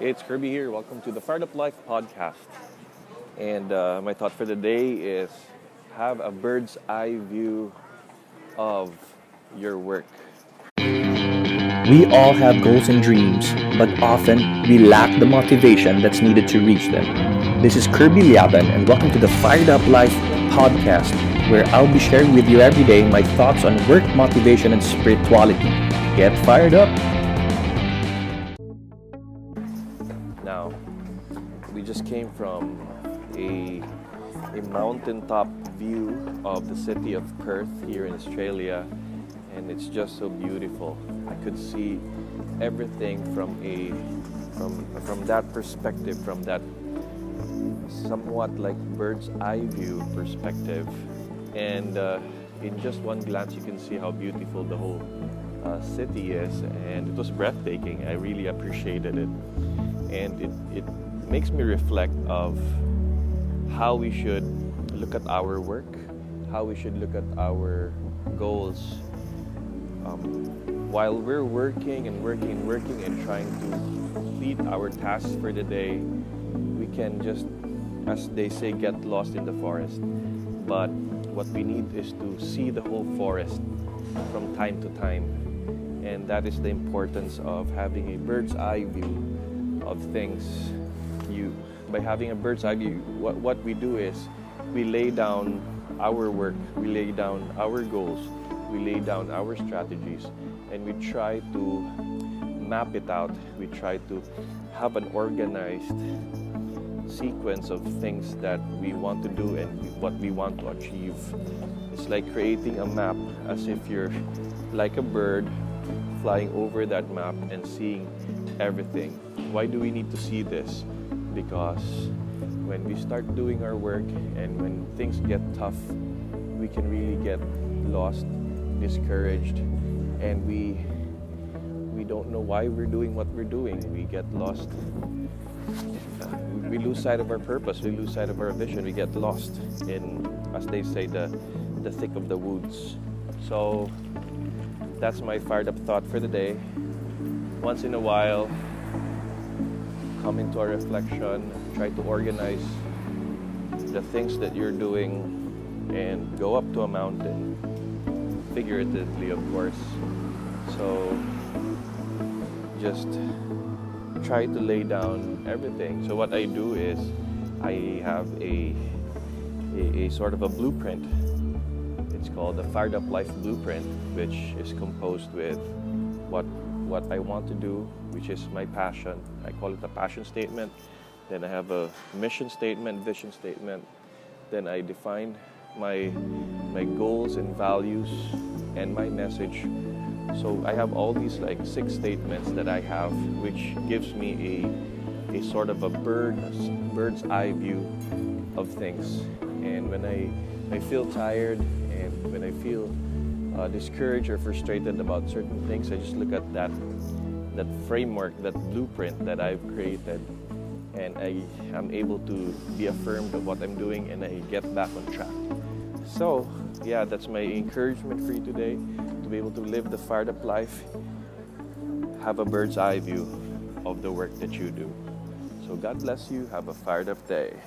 It's Kirby here. Welcome to the Fired Up Life podcast. And uh, my thought for the day is have a bird's eye view of your work. We all have goals and dreams, but often we lack the motivation that's needed to reach them. This is Kirby Liaban, and welcome to the Fired Up Life podcast, where I'll be sharing with you every day my thoughts on work, motivation, and spirituality. Get fired up! Now, we just came from a, a mountaintop view of the city of Perth here in Australia, and it's just so beautiful. I could see everything from a from from that perspective, from that somewhat like bird's eye view perspective, and uh, in just one glance, you can see how beautiful the whole uh, city is, and it was breathtaking. I really appreciated it and it, it makes me reflect of how we should look at our work how we should look at our goals. Um, while we're working and working and working and trying to complete our tasks for the day we can just as they say get lost in the forest. But what we need is to see the whole forest from time to time. And that is the importance of having a bird's eye view of things you by having a bird's eye view what, what we do is we lay down our work we lay down our goals we lay down our strategies and we try to map it out. We try to have an organized sequence of things that we want to do and what we want to achieve. It's like creating a map as if you're like a bird flying over that map and seeing everything. Why do we need to see this? Because when we start doing our work and when things get tough, we can really get lost, discouraged, and we we don't know why we're doing what we're doing. We get lost. We lose sight of our purpose. We lose sight of our vision. We get lost in, as they say, the the thick of the woods. So that's my fired up thought for the day once in a while, come into a reflection, try to organize the things that you're doing, and go up to a mountain, figuratively, of course. So just try to lay down everything. So what I do is I have a, a, a sort of a blueprint. It's called the Fired Up Life Blueprint, which is composed with what what I want to do, which is my passion. I call it a passion statement. Then I have a mission statement, vision statement. Then I define my my goals and values and my message. So I have all these like six statements that I have, which gives me a a sort of a bird bird's eye view of things. And when I I feel tired and when I feel uh, discouraged or frustrated about certain things, I just look at that that framework, that blueprint that I've created, and I am able to be affirmed of what I'm doing, and I get back on track. So, yeah, that's my encouragement for you today to be able to live the fired up life, have a bird's eye view of the work that you do. So, God bless you. Have a fired up day.